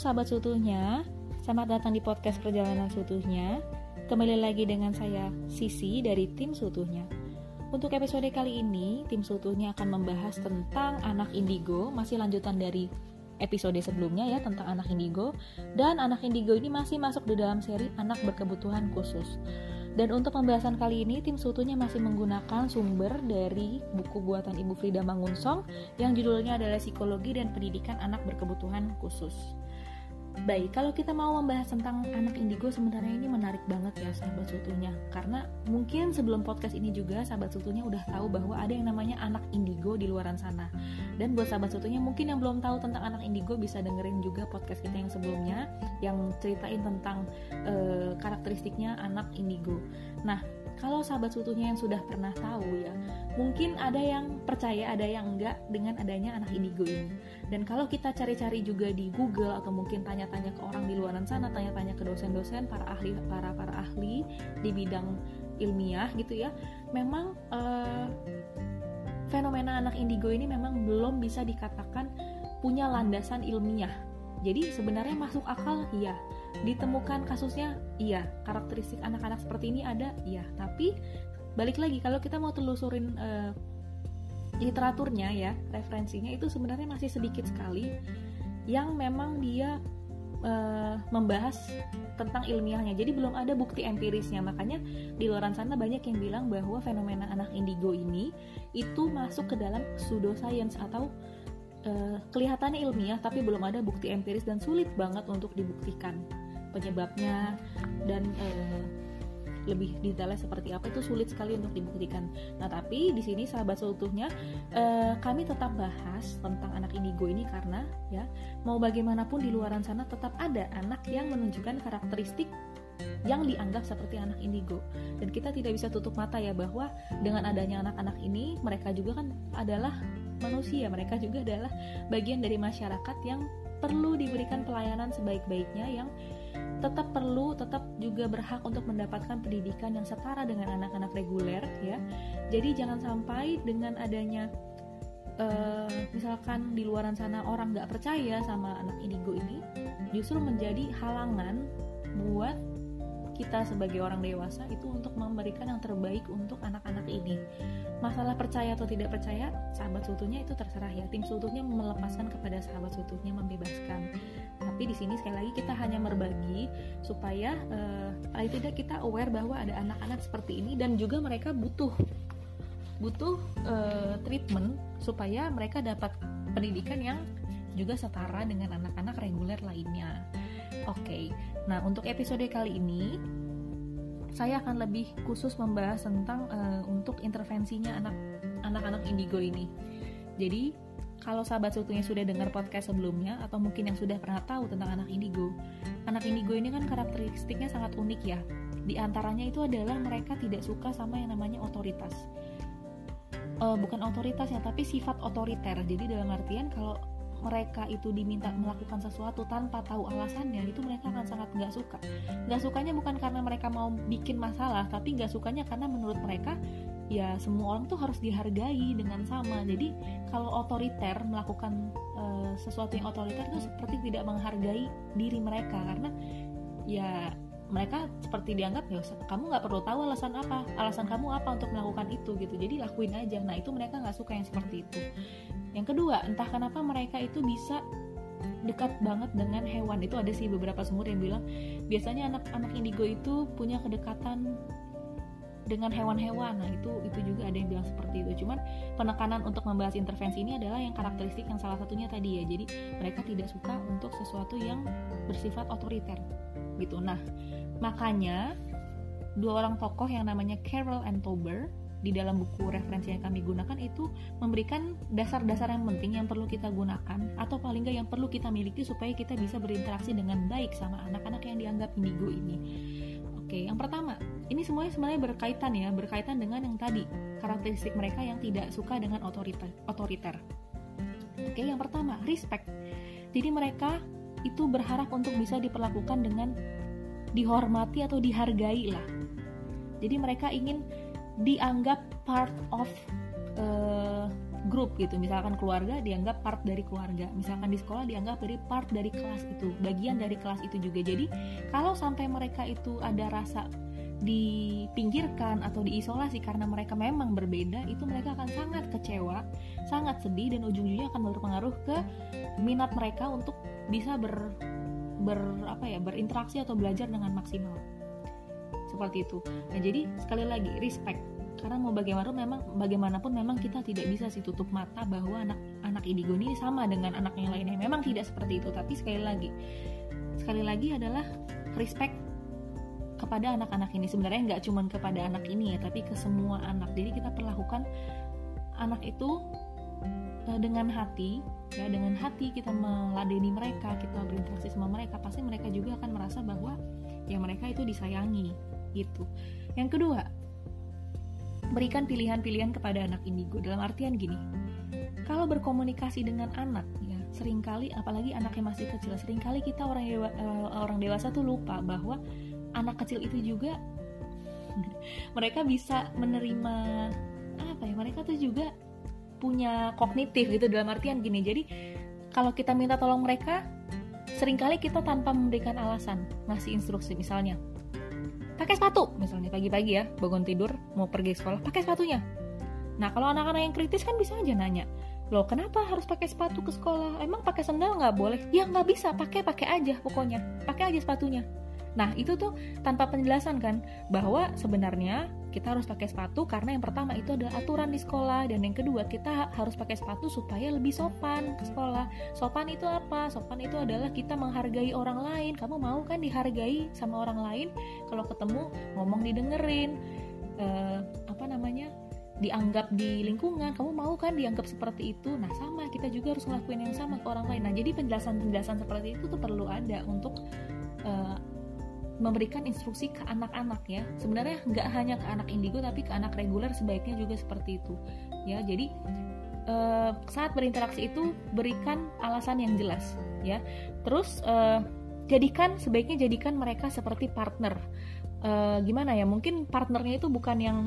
sahabat sutuhnya, selamat datang di podcast perjalanan sutuhnya. Kembali lagi dengan saya Sisi dari tim sutuhnya. Untuk episode kali ini, tim sutuhnya akan membahas tentang anak indigo, masih lanjutan dari episode sebelumnya ya tentang anak indigo dan anak indigo ini masih masuk di dalam seri anak berkebutuhan khusus. Dan untuk pembahasan kali ini, tim Sutunya masih menggunakan sumber dari buku buatan Ibu Frida Mangunsong yang judulnya adalah Psikologi dan Pendidikan Anak Berkebutuhan Khusus. Baik, kalau kita mau membahas tentang anak indigo sebenarnya ini menarik banget ya sahabat sutunya. Karena mungkin sebelum podcast ini juga sahabat sutunya udah tahu bahwa ada yang namanya anak indigo di luaran sana. Dan buat sahabat sutunya mungkin yang belum tahu tentang anak indigo bisa dengerin juga podcast kita yang sebelumnya Yang ceritain tentang uh, karakteristiknya anak indigo. Nah, kalau sahabat sutunya yang sudah pernah tahu ya mungkin ada yang percaya ada yang enggak dengan adanya anak indigo ini dan kalau kita cari-cari juga di Google atau mungkin tanya-tanya ke orang di luar sana tanya-tanya ke dosen-dosen para ahli para para ahli di bidang ilmiah gitu ya memang uh, fenomena anak indigo ini memang belum bisa dikatakan punya landasan ilmiah. Jadi sebenarnya masuk akal iya. Ditemukan kasusnya iya. Karakteristik anak-anak seperti ini ada iya. Tapi balik lagi kalau kita mau telusurin uh, literaturnya ya referensinya itu sebenarnya masih sedikit sekali yang memang dia uh, membahas tentang ilmiahnya. Jadi belum ada bukti empirisnya. Makanya di luar sana banyak yang bilang bahwa fenomena anak indigo ini itu masuk ke dalam pseudoscience atau uh, kelihatannya ilmiah tapi belum ada bukti empiris dan sulit banget untuk dibuktikan penyebabnya dan uh, lebih detailnya seperti apa itu sulit sekali untuk dibuktikan. Nah, tapi di sini sahabat seutuhnya uh, kami tetap bahas tentang anak indigo ini karena ya mau bagaimanapun di luaran sana tetap ada anak yang menunjukkan karakteristik yang dianggap seperti anak indigo dan kita tidak bisa tutup mata ya bahwa dengan adanya anak-anak ini mereka juga kan adalah manusia mereka juga adalah bagian dari masyarakat yang perlu diberikan pelayanan sebaik-baiknya yang tetap perlu tetap juga berhak untuk mendapatkan pendidikan yang setara dengan anak-anak reguler ya. Jadi jangan sampai dengan adanya uh, misalkan di luaran sana orang nggak percaya sama anak indigo ini justru menjadi halangan buat kita sebagai orang dewasa itu untuk memberikan yang terbaik untuk anak-anak ini. Masalah percaya atau tidak percaya, sahabat seutuhnya itu terserah ya. Tim seutuhnya melepaskan kepada sahabat seutuhnya membebaskan. Tapi di sini sekali lagi kita hanya berbagi supaya uh, paling tidak kita aware bahwa ada anak-anak seperti ini dan juga mereka butuh butuh uh, treatment supaya mereka dapat pendidikan yang juga setara dengan anak-anak reguler lainnya. Oke, okay. nah untuk episode kali ini saya akan lebih khusus membahas tentang uh, untuk intervensinya anak anak-anak indigo ini. Jadi kalau sahabat seutuhnya sudah dengar podcast sebelumnya atau mungkin yang sudah pernah tahu tentang anak indigo, anak indigo ini kan karakteristiknya sangat unik ya. Di antaranya itu adalah mereka tidak suka sama yang namanya otoritas. Uh, bukan otoritas ya, tapi sifat otoriter. Jadi dalam artian kalau mereka itu diminta melakukan sesuatu tanpa tahu alasannya itu mereka akan sangat nggak suka. Nggak sukanya bukan karena mereka mau bikin masalah tapi nggak sukanya karena menurut mereka ya semua orang tuh harus dihargai dengan sama. Jadi kalau otoriter melakukan uh, sesuatu yang otoriter itu seperti tidak menghargai diri mereka karena ya mereka seperti dianggap ya kamu nggak perlu tahu alasan apa alasan kamu apa untuk melakukan itu gitu. Jadi lakuin aja. Nah itu mereka nggak suka yang seperti itu. Yang kedua entah kenapa mereka itu bisa dekat banget dengan hewan. Itu ada sih beberapa sumur yang bilang biasanya anak-anak indigo itu punya kedekatan dengan hewan-hewan. Nah itu itu juga ada yang bilang seperti itu. Cuman penekanan untuk membahas intervensi ini adalah yang karakteristik yang salah satunya tadi ya. Jadi mereka tidak suka untuk sesuatu yang bersifat otoriter gitu. Nah makanya dua orang tokoh yang namanya Carol and Tober di dalam buku referensi yang kami gunakan itu memberikan dasar-dasar yang penting yang perlu kita gunakan atau paling nggak yang perlu kita miliki supaya kita bisa berinteraksi dengan baik sama anak-anak yang dianggap indigo ini. Oke, yang pertama, ini semuanya sebenarnya berkaitan ya, berkaitan dengan yang tadi, karakteristik mereka yang tidak suka dengan otoriter. otoriter. Oke, yang pertama, respect. Jadi mereka itu berharap untuk bisa diperlakukan dengan dihormati atau dihargai lah. Jadi mereka ingin dianggap part of uh, grup gitu. Misalkan keluarga dianggap part dari keluarga. Misalkan di sekolah dianggap dari part dari kelas itu. Bagian dari kelas itu juga. Jadi kalau sampai mereka itu ada rasa dipinggirkan atau diisolasi karena mereka memang berbeda itu mereka akan sangat kecewa sangat sedih dan ujung-ujungnya akan berpengaruh ke minat mereka untuk bisa ber, ber apa ya berinteraksi atau belajar dengan maksimal. Seperti itu. Nah jadi sekali lagi respect karena mau bagaimanapun memang bagaimanapun memang kita tidak bisa sih tutup mata bahwa anak anak indigo ini sama dengan anak yang lainnya. Memang tidak seperti itu tapi sekali lagi sekali lagi adalah respect kepada anak-anak ini. Sebenarnya nggak cuma kepada anak ini ya tapi ke semua anak. Jadi kita perlakukan anak itu eh, dengan hati ya dengan hati kita meladeni mereka kita berinteraksi sama mereka pasti mereka juga akan merasa bahwa ya mereka itu disayangi gitu. Yang kedua berikan pilihan-pilihan kepada anak indigo. Dalam artian gini kalau berkomunikasi dengan anak ya sering kali apalagi anak yang masih kecil sering kali kita orang dewa, uh, orang dewasa tuh lupa bahwa anak kecil itu juga mereka bisa menerima apa ya mereka tuh juga punya kognitif gitu. Dalam artian gini jadi kalau kita minta tolong mereka sering kali kita tanpa memberikan alasan ngasih instruksi. Misalnya pakai sepatu. Misalnya pagi-pagi ya bangun tidur mau pergi sekolah pakai sepatunya. Nah kalau anak-anak yang kritis kan bisa aja nanya loh kenapa harus pakai sepatu ke sekolah? Emang pakai sendal nggak boleh? Ya nggak bisa. Pakai pakai aja pokoknya. Pakai aja sepatunya. Nah, itu tuh tanpa penjelasan kan bahwa sebenarnya kita harus pakai sepatu karena yang pertama itu adalah aturan di sekolah dan yang kedua kita harus pakai sepatu supaya lebih sopan ke sekolah. Sopan itu apa? Sopan itu adalah kita menghargai orang lain. Kamu mau kan dihargai sama orang lain? Kalau ketemu ngomong didengerin. Uh, apa namanya? dianggap di lingkungan kamu mau kan dianggap seperti itu nah sama kita juga harus ngelakuin yang sama ke orang lain nah jadi penjelasan-penjelasan seperti itu tuh perlu ada untuk uh, memberikan instruksi ke anak-anak ya. Sebenarnya nggak hanya ke anak indigo tapi ke anak reguler sebaiknya juga seperti itu. Ya jadi uh, saat berinteraksi itu berikan alasan yang jelas ya. Terus uh, jadikan sebaiknya jadikan mereka seperti partner. Uh, gimana ya mungkin partnernya itu bukan yang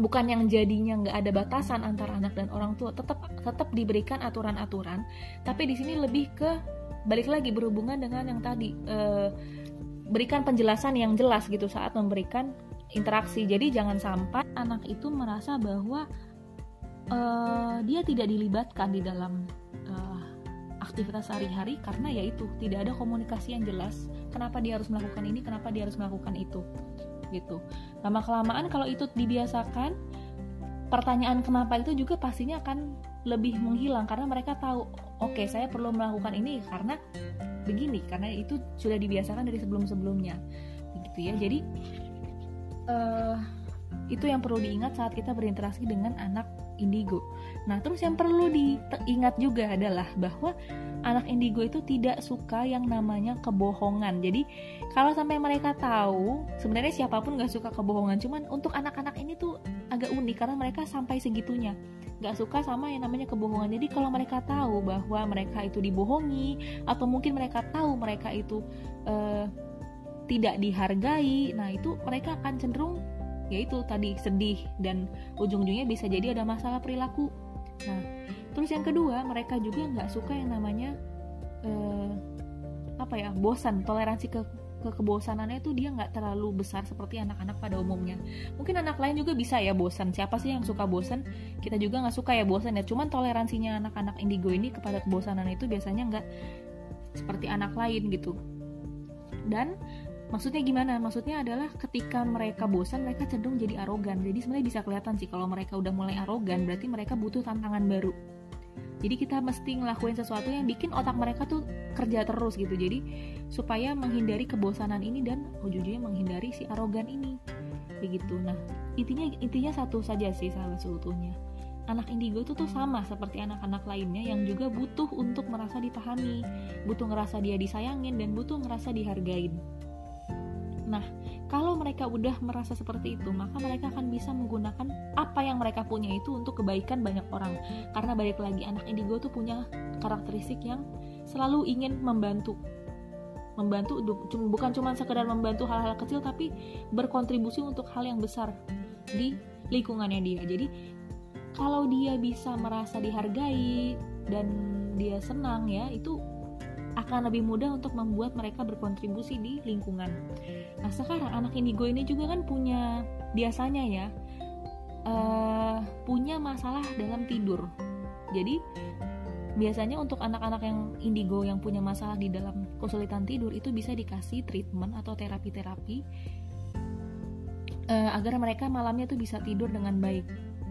bukan yang jadinya nggak ada batasan antara anak dan orang tua tetap tetap diberikan aturan-aturan. Tapi di sini lebih ke balik lagi berhubungan dengan yang tadi uh, berikan penjelasan yang jelas gitu saat memberikan interaksi. Jadi jangan sampai anak itu merasa bahwa uh, dia tidak dilibatkan di dalam uh, aktivitas sehari-hari karena yaitu tidak ada komunikasi yang jelas. Kenapa dia harus melakukan ini? Kenapa dia harus melakukan itu? Gitu. Lama kelamaan kalau itu dibiasakan, pertanyaan kenapa itu juga pastinya akan lebih menghilang karena mereka tahu, oke okay, saya perlu melakukan ini karena begini karena itu sudah dibiasakan dari sebelum-sebelumnya begitu ya jadi uh, itu yang perlu diingat saat kita berinteraksi dengan anak indigo. Nah, terus yang perlu diingat juga adalah bahwa anak indigo itu tidak suka yang namanya kebohongan. Jadi, kalau sampai mereka tahu, sebenarnya siapa pun gak suka kebohongan. Cuman untuk anak-anak ini tuh agak unik karena mereka sampai segitunya gak suka sama yang namanya kebohongan. Jadi kalau mereka tahu bahwa mereka itu dibohongi atau mungkin mereka tahu mereka itu uh, tidak dihargai, nah itu mereka akan cenderung yaitu tadi sedih dan ujung-ujungnya bisa jadi ada masalah perilaku. Nah, terus yang kedua mereka juga nggak suka yang namanya uh, apa ya bosan, toleransi ke kebosanannya itu dia nggak terlalu besar seperti anak-anak pada umumnya. Mungkin anak lain juga bisa ya bosan. Siapa sih yang suka bosan? Kita juga nggak suka ya bosan ya. Cuman toleransinya anak-anak indigo ini kepada kebosanan itu biasanya nggak seperti anak lain gitu. Dan maksudnya gimana maksudnya adalah ketika mereka bosan mereka cenderung jadi arogan jadi sebenarnya bisa kelihatan sih kalau mereka udah mulai arogan berarti mereka butuh tantangan baru jadi kita mesti ngelakuin sesuatu yang bikin otak mereka tuh kerja terus gitu. Jadi supaya menghindari kebosanan ini dan ujung-ujungnya menghindari si arogan ini. Begitu. Nah intinya intinya satu saja sih salah seutuhnya anak indigo itu tuh sama seperti anak-anak lainnya yang juga butuh untuk merasa dipahami butuh ngerasa dia disayangin dan butuh ngerasa dihargain. Nah, mereka udah merasa seperti itu, maka mereka akan bisa menggunakan apa yang mereka punya itu untuk kebaikan banyak orang. Karena balik lagi anak indigo tuh punya karakteristik yang selalu ingin membantu. Membantu bukan cuma sekedar membantu hal-hal kecil tapi berkontribusi untuk hal yang besar di lingkungannya dia. Jadi kalau dia bisa merasa dihargai dan dia senang ya itu akan lebih mudah untuk membuat mereka berkontribusi di lingkungan. Nah sekarang anak indigo ini juga kan punya biasanya ya uh, punya masalah dalam tidur. Jadi biasanya untuk anak-anak yang indigo yang punya masalah di dalam kesulitan tidur itu bisa dikasih treatment atau terapi-terapi uh, agar mereka malamnya tuh bisa tidur dengan baik.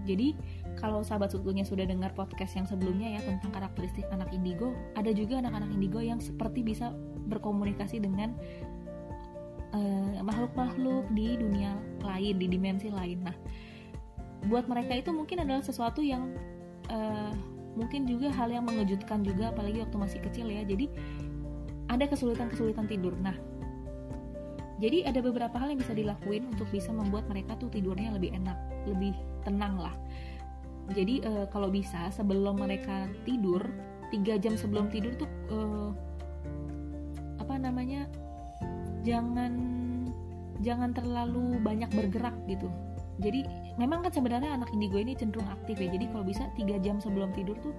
Jadi kalau sahabat seutuhnya sudah dengar podcast yang sebelumnya ya tentang karakteristik anak indigo, ada juga anak-anak indigo yang seperti bisa berkomunikasi dengan makhluk-makhluk uh, di dunia lain, di dimensi lain. Nah, buat mereka itu mungkin adalah sesuatu yang uh, mungkin juga hal yang mengejutkan juga, apalagi waktu masih kecil ya. Jadi ada kesulitan-kesulitan tidur. Nah, jadi ada beberapa hal yang bisa dilakuin untuk bisa membuat mereka tuh tidurnya lebih enak, lebih tenang lah jadi uh, kalau bisa sebelum mereka tidur tiga jam sebelum tidur tuh uh, apa namanya jangan jangan terlalu banyak bergerak gitu. Jadi memang kan sebenarnya anak indigo ini cenderung aktif ya. Jadi kalau bisa tiga jam sebelum tidur tuh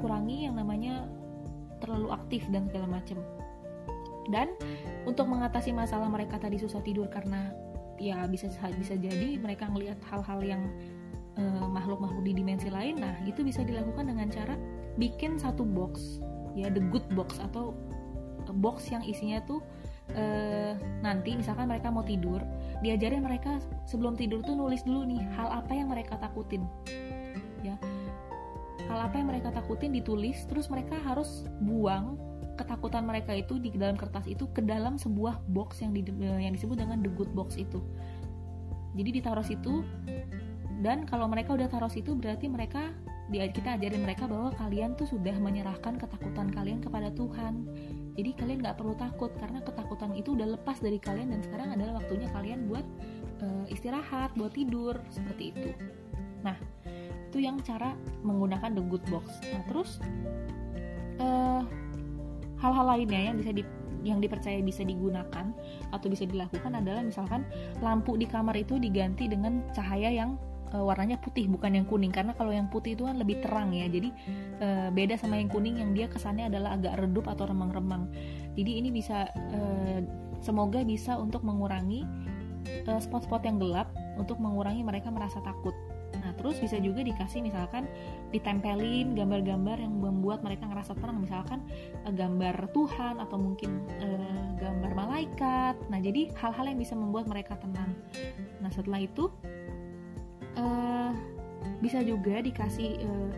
kurangi yang namanya terlalu aktif dan segala macam dan untuk mengatasi masalah mereka tadi susah tidur karena ya bisa bisa jadi mereka ngelihat hal-hal yang Eh, makhluk-makhluk di dimensi lain nah itu bisa dilakukan dengan cara bikin satu box ya the good box atau box yang isinya tuh uh, nanti misalkan mereka mau tidur diajarin mereka sebelum tidur tuh nulis dulu nih hal apa yang mereka takutin. Ya. Hal apa yang mereka takutin ditulis terus mereka harus buang ketakutan mereka itu di dalam kertas itu ke dalam sebuah box yang di, yang disebut dengan the good box itu. Jadi ditaruh situ dan kalau mereka udah taruh situ berarti mereka kita ajarin mereka bahwa kalian tuh sudah menyerahkan ketakutan kalian kepada Tuhan. Jadi kalian nggak perlu takut karena ketakutan itu udah lepas dari kalian dan sekarang adalah waktunya kalian buat uh, istirahat buat tidur seperti itu. Nah itu yang cara menggunakan the good box. Nah terus uh, hal-hal lainnya yang bisa di yang dipercaya bisa digunakan atau bisa dilakukan adalah misalkan lampu di kamar itu diganti dengan cahaya yang uh, warnanya putih bukan yang kuning. Karena kalau yang putih itu kan lebih terang ya. Jadi uh, beda sama yang kuning yang dia kesannya adalah agak redup atau remang-remang. Jadi ini bisa uh, semoga bisa untuk mengurangi spot-spot uh, yang gelap untuk mengurangi mereka merasa takut. Nah, terus bisa juga dikasih misalkan ditempelin gambar-gambar yang membuat mereka ngerasa tenang, misalkan uh, gambar Tuhan atau mungkin uh, gambar malaikat. Nah, jadi hal-hal yang bisa membuat mereka tenang. Nah, setelah itu uh, bisa juga dikasih uh,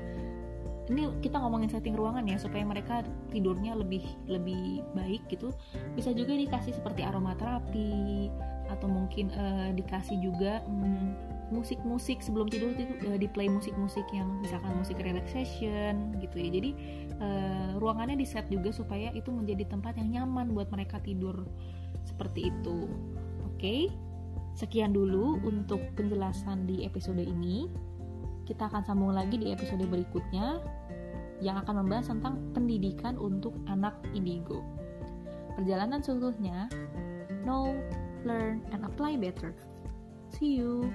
ini kita ngomongin setting ruangan ya supaya mereka tidurnya lebih lebih baik gitu. Bisa juga dikasih seperti aromaterapi atau mungkin uh, dikasih juga musik musik-musik sebelum tidur itu uh, di play musik-musik yang misalkan musik relaxation gitu ya. Jadi uh, ruangannya di set juga supaya itu menjadi tempat yang nyaman buat mereka tidur seperti itu. Oke? okay? Sekian dulu untuk penjelasan di episode ini. Kita akan sambung lagi di episode berikutnya yang akan membahas tentang pendidikan untuk anak indigo. Perjalanan seutuhnya, know, learn, and apply better. See you.